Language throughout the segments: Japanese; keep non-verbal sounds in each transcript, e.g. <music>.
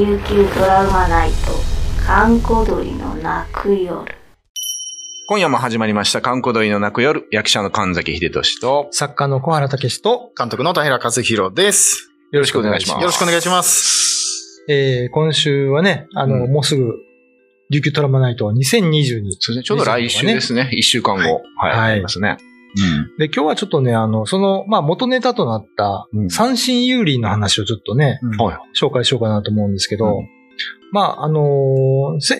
琉球ドラマナイト閑古鳥の泣く夜今夜も始まりました、観光鳥の泣く夜、役者の神崎秀俊と、作家の小原武史と、監督の田平和弘です。よろしくお願いします。よろしくお願いします。えー、今週はね、あの、うんもうすぐ、琉球トラマナイト2020に。そうですね。ちょうど来週ですね。一週間後。はい。はいありますね。で、今日はちょっとね、あの、その、まあ、元ネタとなったう、ん三神有利の話をちょっとね。紹介しようかなと思うんですけど、うんまあ、あのーせ、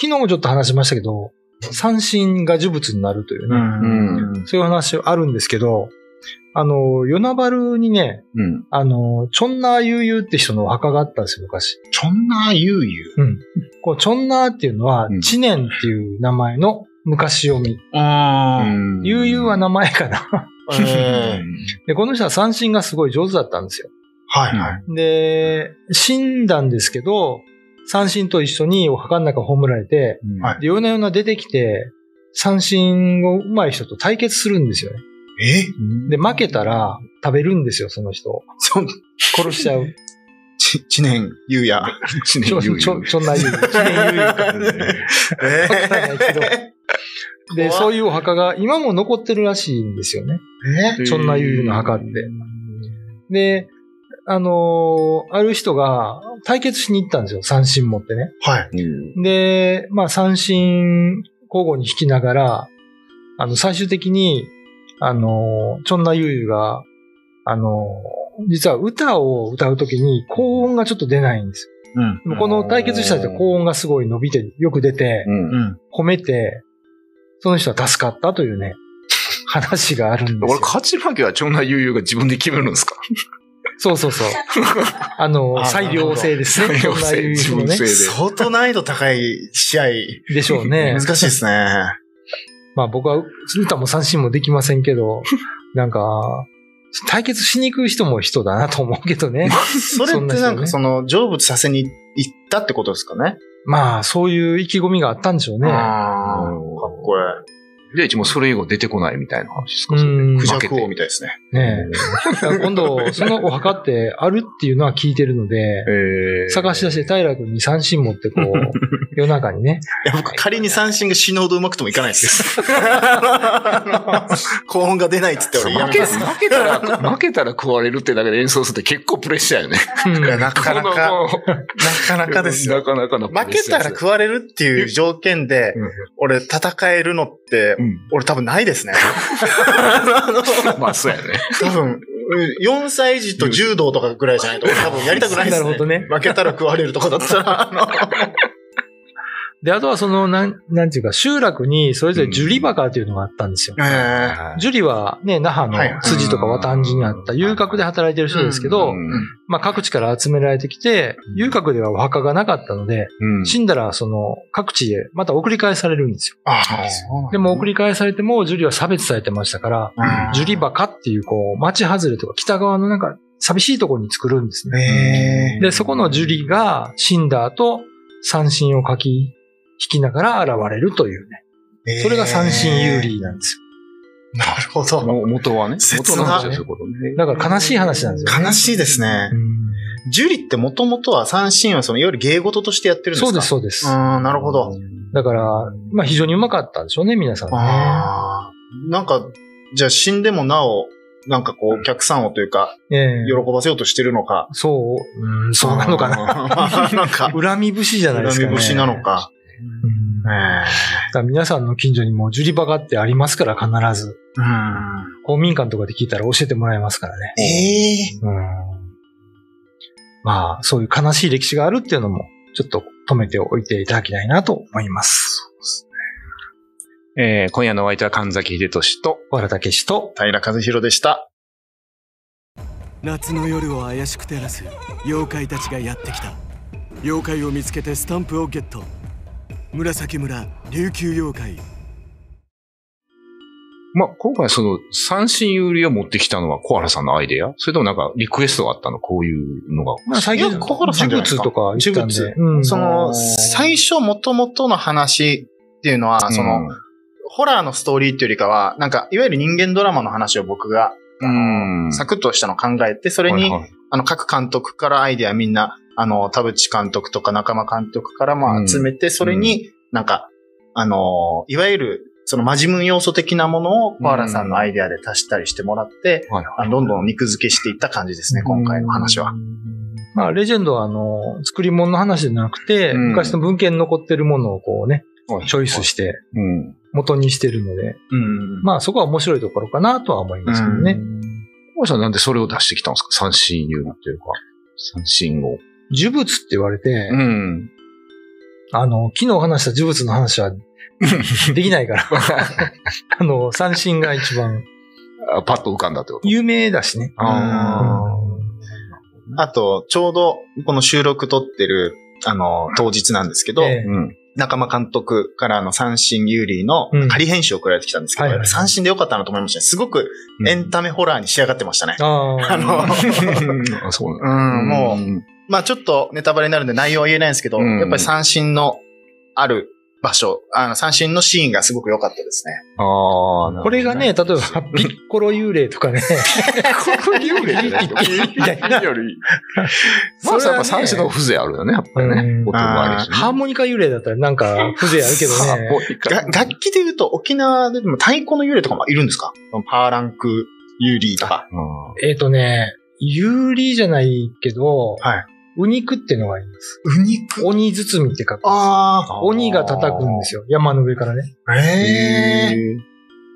昨日もちょっと話しましたけど、三神が呪物になるというね、うんそういう話あるんですけど、あのー、与那原にね、うん。あのー、チョンナーユーユーって人のお墓があったんですよ、昔。ちょんなゆうゆうん。こう、チョンナーっていうのはうん、知念っていう名前の昔読み。う。あうん悠々は名前かな。<laughs> えで、この人は三振がすごい上手だったんですよ。はいはい。で、死んだんですけど、三振と一緒にお墓の中葬られて、うんはいで、夜な夜な出てきて、三振を上手い人と対決するんですよね。え？で、負けたら食べるんですよ、その人を。殺しちゃう。<laughs> ち、知念ゆうや。<laughs> 一ちょ、年ちょ、ちょんな言う。知念悠々か。えわからないけどで、そういうお墓が今も残ってるらしいんですよね。えちょんなゆうの墓って。で、あのーある人が対決しに行ったんですよ、三振持ってね。はい。うんで、まあ三振交互に弾きながら、あの、最終的に、あのー、チョンナユーユーが、あのー実は歌を歌うときに高音がちょっと出ないんですよ。うん。この対決した人は高音がすごい伸びて、よく出て、うんうん。褒めて、その人は助かったというね、話があるんです俺、よ。勝ち負けは長男悠々が自分で決めるんですか？そうそうそう。<laughs> あの、あ裁量制ですね。裁量制自分制。で。相当難易度高い試合。でしょうね難。しいですね。<laughs> まあ僕は歌も三振もできませんけど、なんか、対決しに行く人も人だなと思うけどね。それってなんかその、成仏させに行ったってことですかね。まあ、そういう意気込みがあったんでしょうね。かっこいで、一もそれ以後出てこないみたいな話ですか？うそれ。クジャ負けてク王みたいですね。ねえ。今度、そのお墓ってあるっていうのは聞いてるので、えー探し出して平君に三振持ってこう、<laughs> 夜中にね。いや、僕仮に三振が死ぬほどうまくてもいかないですよ。<laughs> 高音が出ないっつって俺や負けめます。負けたら、負けたら食われるってだけで演奏するって結構プレッシャーよね。なかなか、なこかなかですよ。なかなかのプレッ負けシャーたら食われるっていう条件で、俺戦えるのってう、ん。俺多分ないですね。<laughs> まあ、そうやね。多分、4歳児と柔道とかぐらいじゃないと、俺多分やりたくないですね。<laughs> なるほどね。負けたら食われるとかだったら、あの、で、あとはその、なん、なんていうか、集落にそれぞれジュリバカっていうのがあったんですよ。えジュリはね、那覇の辻とか渡安寺にあった遊郭で働いてる人ですけど、うん。まあ各地から集められてきて、遊郭ではお墓がなかったので、うん。死んだらその各地へまた送り返されるんですよ。ああ、そうなんだ。でも送り返されても、ジュリは差別されてましたから、うん。ジュリバカっていうこう、町外れとか北側のなんか寂しいところに作るんですね。ええで、そこのジュリが死んだ後、三振を書き、弾きながら現れるというね。それが三振有利なんですなるほど。も元はね。切なね。よ。だから悲しい話なんですよ、ね。悲しいですねう。んジュリってもともとは三振はその、いわゆる芸事としてやってるんですか？そうです、そうです。ああ、なるほど。だから、まあ非常にうまかったんでしょうね、皆さんね。ああ。なんか、じゃあ死んでもなお、なんかこう、お客さんをというか、ええ喜ばせようとしてるのか。そう、うん、そうなのかな。な <laughs> なんか、恨み節じゃないですかね。恨み節なのか。うん皆さんの近所にもジュリバカってありますから、必ず。えうん公民館とかで聞いたら教えてもらえますからね。ええうんまあ、そういう悲しい歴史があるっていうのも、ちょっと止めておいていただきたいなと思います。えー今夜のお相手は神崎秀俊と、小原武史と、平和弘でした。夏の夜を怪しく照らす妖怪たちがやってきた妖怪を見つけてスタンプをゲット紫村琉球妖怪。まあ、今回その三振有利を持ってきたのは小原さんのアイデア？それともなんかリクエストがあったの？こういうのが。まあ最近、小原さんじゃないですか。呪物とか言ったんで。呪うん。その、最初元々の話っていうのは、その、ホラーのストーリーっていうよりかは、なんか、いわゆる人間ドラマの話を僕が、うん、サクッとしたのを考えて、それに、はいはい。あの、各監督からアイデアみんなあの、田淵監督とか仲間監督からまうんあ集めて、それになんか、あの、いわゆる、そのマジムン要素的なものをコアラさんのアイデアで足したりしてもらって、はいあのどんどん肉付けしていった感じですね、今回の話は。まあ、レジェンドは、あの、作り物の話じゃなくて、うん昔の文献に残ってるものをこうね、はいチョイスしてうん。元にしてるので、うん。まあそこは面白いところかなとは思いますけどね。小林さんなんでそれを出してきたんですか？三振有利っていうか。三振を。呪物って言われて、ん。あの、昨日話した呪物の話は <laughs> できないから、<laughs> あの、三振が一番。あパッと浮かんだってこと？有名だしね。ああと、ちょうどこの収録撮ってる、あの、当日なんですけど、ええ。ーうん。仲間監督からの三振有利のうん。仮編集を送られてきたんですけど、はいはい三振でよかったなと思いましたね。すごくエンタメホラーに仕上がってましたね。あああの、あ、そうなんうん、もう、まあちょっとネタバレになるんで内容は言えないんですけど、うんやっぱり三振のある場所、あの三振のシーンがすごく良かったですね。ああ、これがね、例えば、<laughs> ピッコロ幽霊とかね、これ幽霊？じゃないみたいなより。まあ、やっぱ三振の風情あるよね、やっぱりねあるしね。ハーモニカ幽霊だったらなんか風情あるけどね。楽器で言うと沖縄でも太鼓の幽霊とかもいるんですか？パーランクユーリーとか。えっ、とね、有利じゃないけど、はい。ウニクっていうのがいいんです。ウニク鬼包みって書くんです。あ鬼が叩くんですよ。山の上からね。あ。ええー。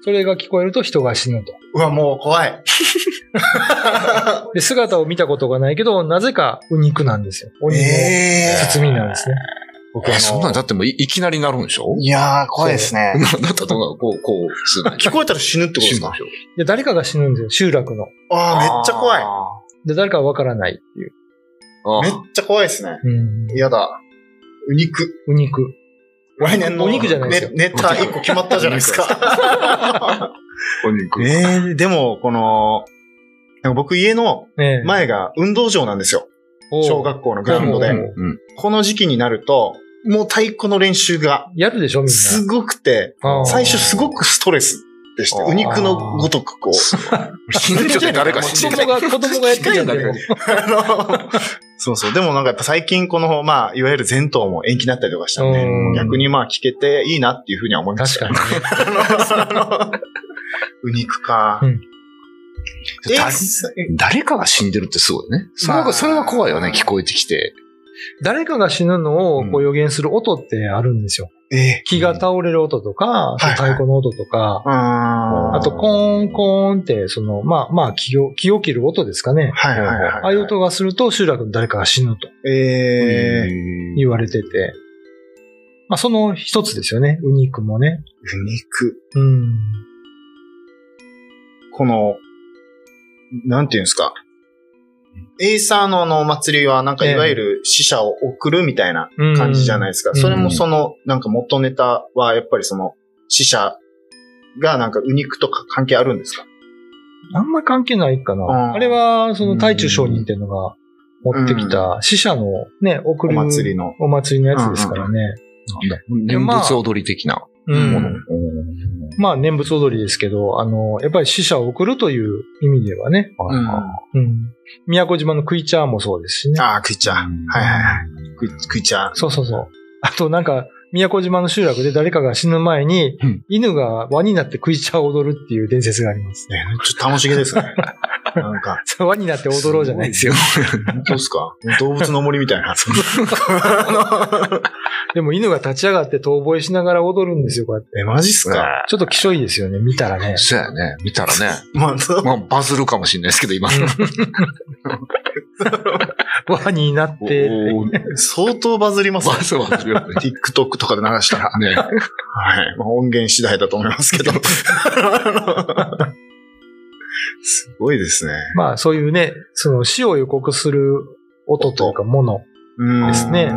それが聞こえると人が死ぬと。うわ、もう怖い。<laughs> で、姿を見たことがないけど、なぜかウニクなんですよ。鬼のえー包みなんですね。え、そんなんだってもういいきなりなるんでしょ？いやー、怖いですね。だ <laughs> ったらどうこう、こう、する聞こえたら死ぬってことですか？で誰かが死ぬんですよ。集落の。ああ、めっちゃ怖い。で、誰かはわからないっていう。ょめっちゃ怖いですね。うん。嫌だ。ウニク。ウニク。来年のお肉じゃないですよねネタ1個決まったじゃないですか。<laughs> お肉。えー、でも、この、なんか僕家の前が運動場なんですよ。小学校のグラウンドで。この時期になると、もう太鼓の練習がやるでしょみんな。すごくて、最初すごくストレスでした。あーウニクのごとくこう。<laughs> 死ぬって誰か死んでる。子供が、子供がやってるやんだけど。そうそう。でもなんかやっぱ最近この、まあ、いわゆる前頭も延期になったりとかしたんでうん、逆にまあ聞けていいなっていうふうには思いました。確かにね。<laughs> あのウニクか。うんえ誰誰かが死んでるってすごいね。それまあが、それが怖いよね、聞こえてきて。誰かが死ぬのをこう予言する音ってあるんですよ。え木が倒れる音とか、はいはい太鼓の音とか、ああとコーンコーンって、その、まあまあ木を、木を切る音ですかね。はいはいはい。ああいう音がすると集落の誰かが死ぬとえー、言われてて、まあその一つですよね。ウニクもね。ウニク。うん。この、なんていうんですか。エイサーのあのお祭りは、なんかいわゆる死者を送るみたいな感じじゃないですか。うんそれもその、なんか元ネタは、やっぱりその、死者がなんかウニクとか関係あるんですか？あんま関係ないかうんな。あれは、その大中商人っていうのが持ってきた死者のね、送おる祭りの。お祭りのやつですからね。念仏踊り的なうもの。ん。まあ、念仏踊りですけど、あの、やっぱり死者を送るという意味ではね。うんうん。宮古島のクイチャーもそうですしね。ああ、クイチャー。はいはいはい。クイクイチャー。そうそうそう。あとなんか、宮古島の集落で誰かが死ぬ前に、うん犬が輪になってクイチャーを踊るっていう伝説があります。ねちょっと楽しげですね。なんか、<laughs> 輪になって踊ろうじゃないですよ。本当ですか？動物の森みたいな。<laughs> でも犬が立ち上がって遠吠えしながら踊るんですよ、こうやって。え、マジっすか？ちょっときしょいですよね、見たらね。そうやね。見たらね。<laughs> まあ、まあ、バズるかもしれないですけど、今。輪になって、相当バズりますねバ。ズバズるよね。TikTok とかで流したら。ね。はい。まあ、音源次第だと思いますけど。すごいですね。まあそういうね、その死を予告する音というかもの。うんですね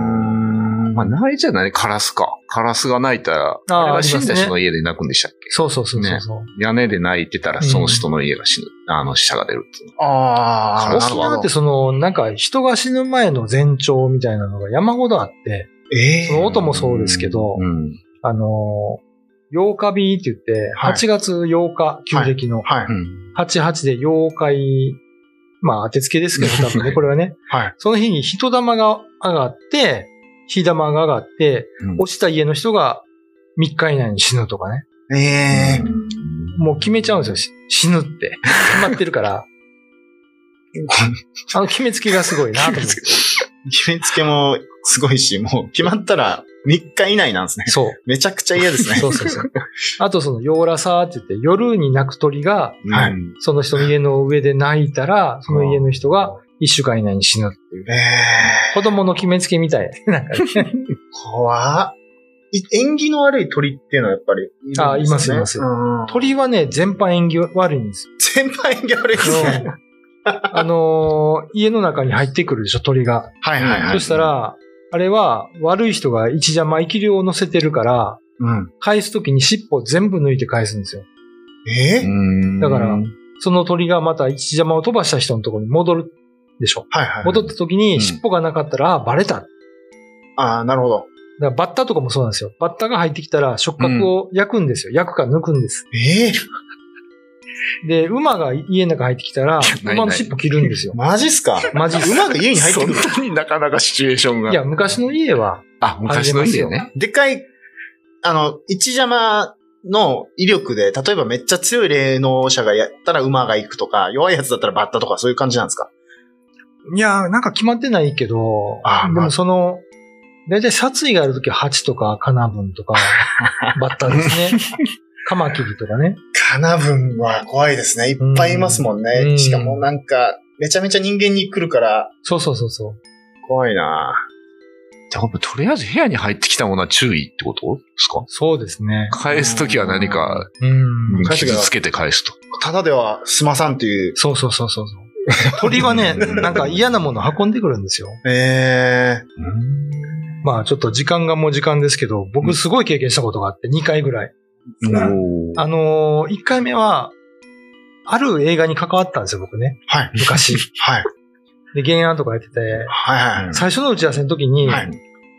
まあ、泣いちゃない？カラスか。カラスが泣いたら、あれは死んだ人の家で泣くんでしたっけ？そうそうそうそうそう。屋根で泣いてたら、その人の家が死ぬ。あの、死者が出るっていうの。ああ、カラスは沖縄ってその、なんか人が死ぬ前の前兆みたいなのが山ほどあって、ええその音もそうですけど、うん。あのー、8日日って言って、はい8月8日、旧暦の、はい。うん。88で妖怪まあ当てつけですけど、<laughs> 多分ね、これはね。はい。その日に人玉が上がって、火玉が上がって、うん落ちた家の人が3日以内に死ぬとかね。ええもう決めちゃうんですよ。し死ぬって。決まってるから。<laughs> あの決めつけがすごいなと思って。決めつけもすごいし、もう決まったら3日以内なんですね。そう。めちゃくちゃ嫌ですね。そうそうそう。あとその、ヨーラサーって言って、夜に鳴く鳥が、はいうんその人の家の上で鳴いたら、その家の人が1週間以内に死ぬっていう。ええ子供の決めつけみたい。なんかね。怖っい縁起の悪い鳥っていうのはやっぱりいね。あいますいますうん鳥はね、全般縁起悪いんですよ。先輩縁起悪いですね。あのー家の中に入ってくるでしょ、鳥が。はいはいはい。そしたら、あれは悪い人が一邪魔生き量を乗せてるから、うん。返すときに尻尾全部抜いて返すんですよ。え？ーうんだからその鳥がまた一邪魔を飛ばした人のところに戻るでしょ。はいはい。戻った時うんに尻尾がなかったら、あバレた。だかああ、なるほど。らバッタとかもそうなんですよ。バッタが入ってきたら触覚を焼くんですよ。焼くか抜くんです。ええで、馬が家の中入ってきたら、<laughs> 馬の尻尾切るんですよ。<laughs> マジっすか？マジっす馬が家に入ってくる。そんなになかなかシチュエーションが。いや、昔の家は、あ、昔の家ね。でかい、あの、一邪魔の威力で、例えばめっちゃ強い霊能者がやったら馬が行くとか、弱いやつだったらバッタとかそういう感じなんですか？いや、なんか決まってないけど、であーまあもその、だいたい殺意があるときは蜂とかカナブンとか、<laughs> バッタですね。カマキリとかね。カナブンは怖いですね。いっぱいいますもんね。うんしかもなんか、めちゃめちゃ人間に来るから、そうそうそうそう。怖いなじゃあ、とりあえず部屋に入ってきたものは注意ってことですか？そうですね。返すときは何かうん。返すが傷つけて返すと。ただでは済まさんっていう。そうそうそうそうそう。鳥はね、なんか嫌なもの運んでくるんですよ。ええまあちょっと時間がもう時間ですけど、僕すごい経験したことがあって、2回ぐらい。あのー、1回目は、ある映画に関わったんですよ、僕ね。はい。昔。はい。で、原案とかやってて、はいはい。最初の打ち合わせの時に、はい。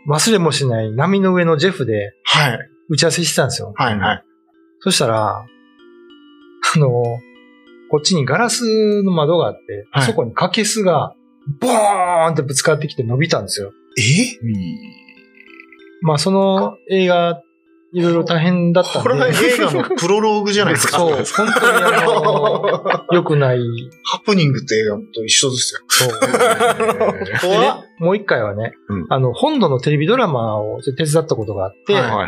忘れもしない波の上のジェフではい。打ち合わせしてたんですよ。はい。はい。そしたら、あのー、こっちにガラスの窓があって、はいそこにカケスが、ボーンってぶつかってきて伸びたんですよ。え？まあ、その映画、いろいろ大変だったんで。これは映画のプロローグじゃないですか。そう、本当にあの、<laughs> 良くない。ハプニングって映画と一緒ですよ。そう。もう一回はね、うんあの、本土のテレビドラマを手伝ったことがあって、はいはいは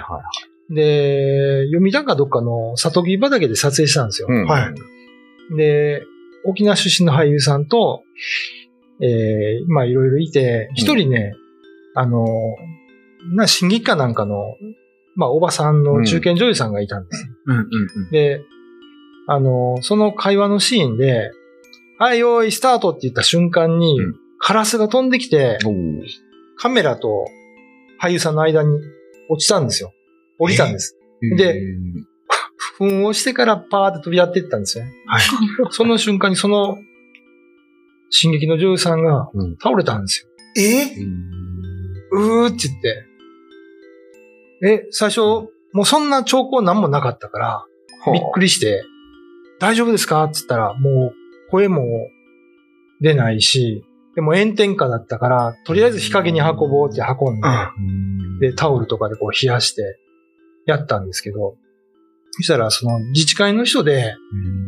い。で、読みたかどっかの里木畑で撮影したんですよ。うんはい。で、沖縄出身の俳優さんと、えー、まあいろいろいて、一人ね、あの、な、審議かなんかの、まあおばさんの中堅女優さんがいたんです。うんうんうん。で、あの、その会話のシーンで、はい、用意スタートって言った瞬間に、うんカラスが飛んできて、カメラと俳優さんの間に落ちたんですよ。降りたんです。で噴をしてからパーって飛び合っていったんですよね。はい。<laughs> その瞬間にその、進撃の女優さんがうん倒れたんですよ。え？うーって言って。え、最初、もうそんな兆候なんもなかったから、びっくりして、大丈夫ですか？って言ったら、もう声も出ないし、でも炎天下だったから、とりあえず日陰に運ぼうって運んで、で、タオルとかでこう冷やしてやったんですけど、そしたらその自治会の人で、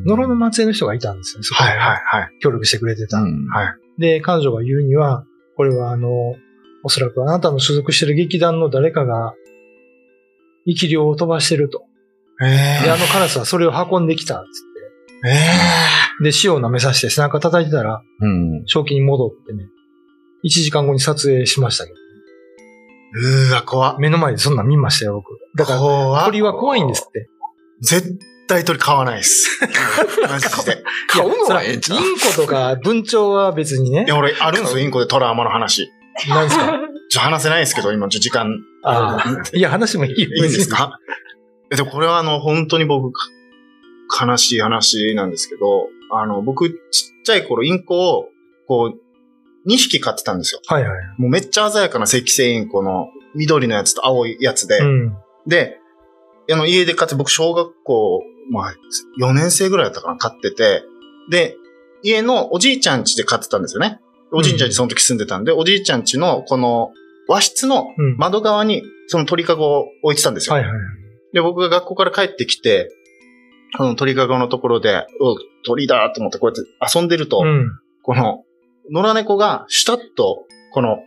野呂の末裔の人がいたんですよね。そこにはいはいはい。協力してくれてた。うんはい。で、彼女が言うには、これはあの、おそらくあなたの所属してる劇団の誰かが、生き量を飛ばしてると。えで、あのカラスはそれを運んできたっつっええて。で、塩を舐めさせて背中叩いてたら、うん。正気に戻ってね、1時間後に撮影しましたけど、うーわ、怖っ。目の前でそんなん見ましたよ、僕。だから、鳥は怖いんですって。絶対鳥買わないです。<laughs> マジで。買うのはええんちゃう？インコとか文鳥は別にねい、や、俺、あるんですよ、インコでトラウマの話。なんですか？ちょ、話せないですけど、今、ちょ、時間、ああ。<laughs> いや、話もいいよ。いいんですか？えでもこれはあの、本当に僕、か悲しい話なんですけど、あの、僕、ちっちゃい頃、インコを、こう、2匹飼ってたんですよ。はいはい。もうめっちゃ鮮やかな赤星インコの緑のやつと青いやつで、うん。で、あの、家で飼って、僕、小学校、まあ、4年生ぐらいだったかな、飼ってて、で、家のおじいちゃん家で飼ってたんですよね。おじいちゃん家その時住んでたんで、おじいちゃん家のこの和室のうん。窓側にその鳥かごを置いてたんですよ。はいはい。で、僕が学校から帰ってきて、その鳥かごのところで、お鳥だと思ってこうやって遊んでると、うん。この野良猫がシュタッと、この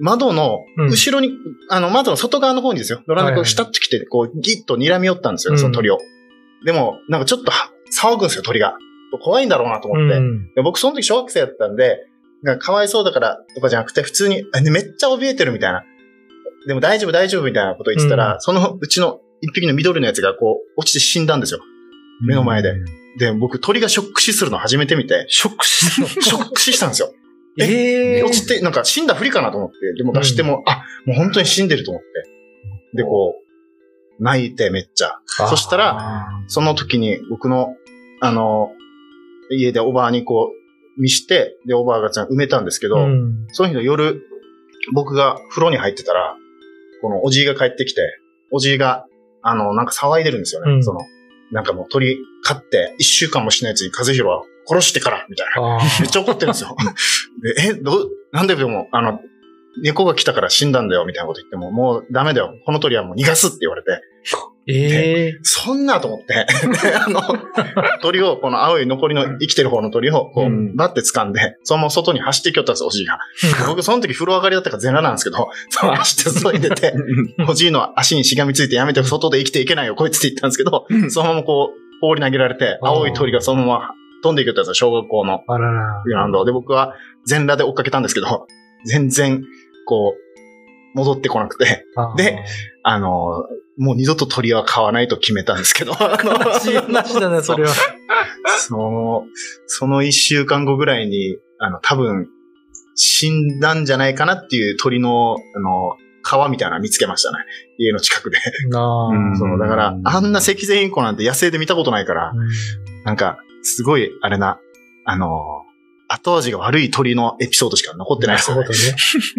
窓のうん後ろに、あの窓の外側の方にですよ。野良猫がシュタッと来て、こうギッと睨み寄ったんですよ、うんその鳥を。でも、なんかちょっとは騒ぐんですよ、鳥が。怖いんだろうなと思って。僕その時小学生だったんで、なんかかわいそうだからとかじゃなくて、普通に、あめっちゃ怯えてるみたいな。でも大丈夫大丈夫みたいなこと言ってたら、うんそのうちの一匹の緑のやつがこう落ちて死んだんですよ。目の前で。で、僕鳥がショック死するの初めて見て、ショック死の。<laughs> ショック死したんですよ。ええ落ちて、なんか死んだふりかなと思って、でも出しても、あ、もう本当に死んでると思って。で、こう、泣いてめっちゃ。そしたら、ら、その時に僕の、あの、家でおばあにこう、見して、で、おばあがちゃん埋めたんですけど、うん。その日の夜、僕が風呂に入ってたら、このおじいが帰ってきて、おじいが、あの、なんか騒いでるんですよね。うんその、なんかもう鳥飼って一週間もしないうちに風広は殺してから、みたいな。あめっちゃ怒ってるんですよ。<laughs> で、え、どう、なんででも、あの、猫が来たから死んだんだよ、みたいなこと言っても、もうダメだよ。この鳥はもう逃がすって言われて、ええそんなと思って、<laughs> であの、鳥を、この青い残りの生きてる方の鳥を、こう、うん。バッて掴んで、そのまま外に走っていきよったんですよ、おじいが。僕、その時風呂上がりだったから全裸なんですけど、その走って外に出て、おじいの足にしがみついてやめて外で生きていけないよ、こいつって言ったんですけど、そのままこう、放り投げられて、青い鳥がそのまま飛んでいきよったんですよ、小学校のあらら。グラウンド。で、僕は全裸で追っかけたんですけど、全然、こう、戻ってこなくて、で、あの、もう二度と鳥は飼わないと決めたんですけど、あの悲しい話だね、それは。その、その一週間後ぐらいに、あの、多分、死んだんじゃないかなっていう鳥の、あの、皮みたいなの見つけましたね。家の近くで。なあ。うんそう、だから、あんな赤線インコなんて野生で見たことないから、なんか、すごい、あれな、あの、後味が悪い鳥のエピソードしか残ってないですよねなるほ。どね。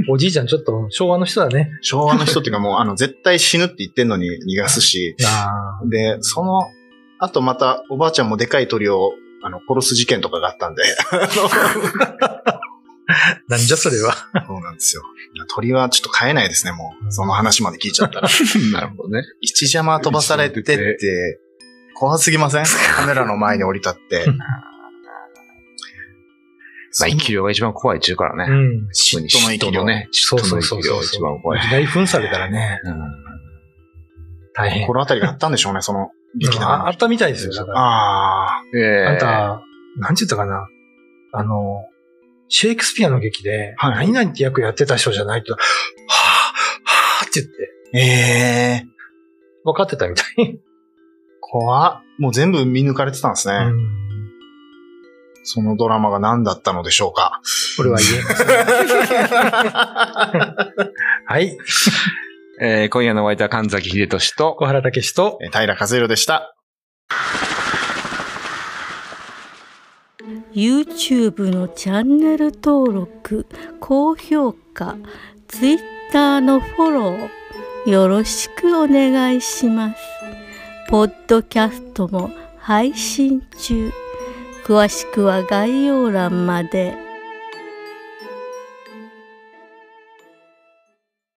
おじいちゃんちょっと昭和の人だね。昭和の人っていうかもう、あの、絶対死ぬって言ってんのに逃がすし。で、その、あとまた、おばあちゃんもでかい鳥を、あの、殺す事件とかがあったんで、<laughs> なんじゃそれは。そうなんですよ。鳥はちょっと飼えないですね、もう。その話まで聞いちゃったら。<laughs> なるほどね。一邪魔飛ばされてって、怖すぎません？カメラの前に降り立って。<laughs> まあ、生き量が一番怖いっちゅうからね。うん。嫉妬の生き量ね。そうそう嫉妬の生き量がそうそう。一番怖い。いきなり噴されたらね、うん大変。心当たりがあったんでしょうね、その劇あ団あったみたいですよ。だからああ。ええあんた、なんて言ったかな。あの、シェイクスピアの劇で、はい何々って役やってた人じゃないと、はぁ、はぁって言って、ええ分かってたみたい。怖っもう全部見抜かれてたんですね。うん。そのドラマが何だったのでしょうか。これは言えません。<laughs> はい。えー今夜のお相手は神崎秀俊と、小原武史と、え平和弘でした。YouTube のチャンネル登録高評価 Twitter のフォローよろしくお願いしますポッドキャストも配信中詳しくは概要欄まで。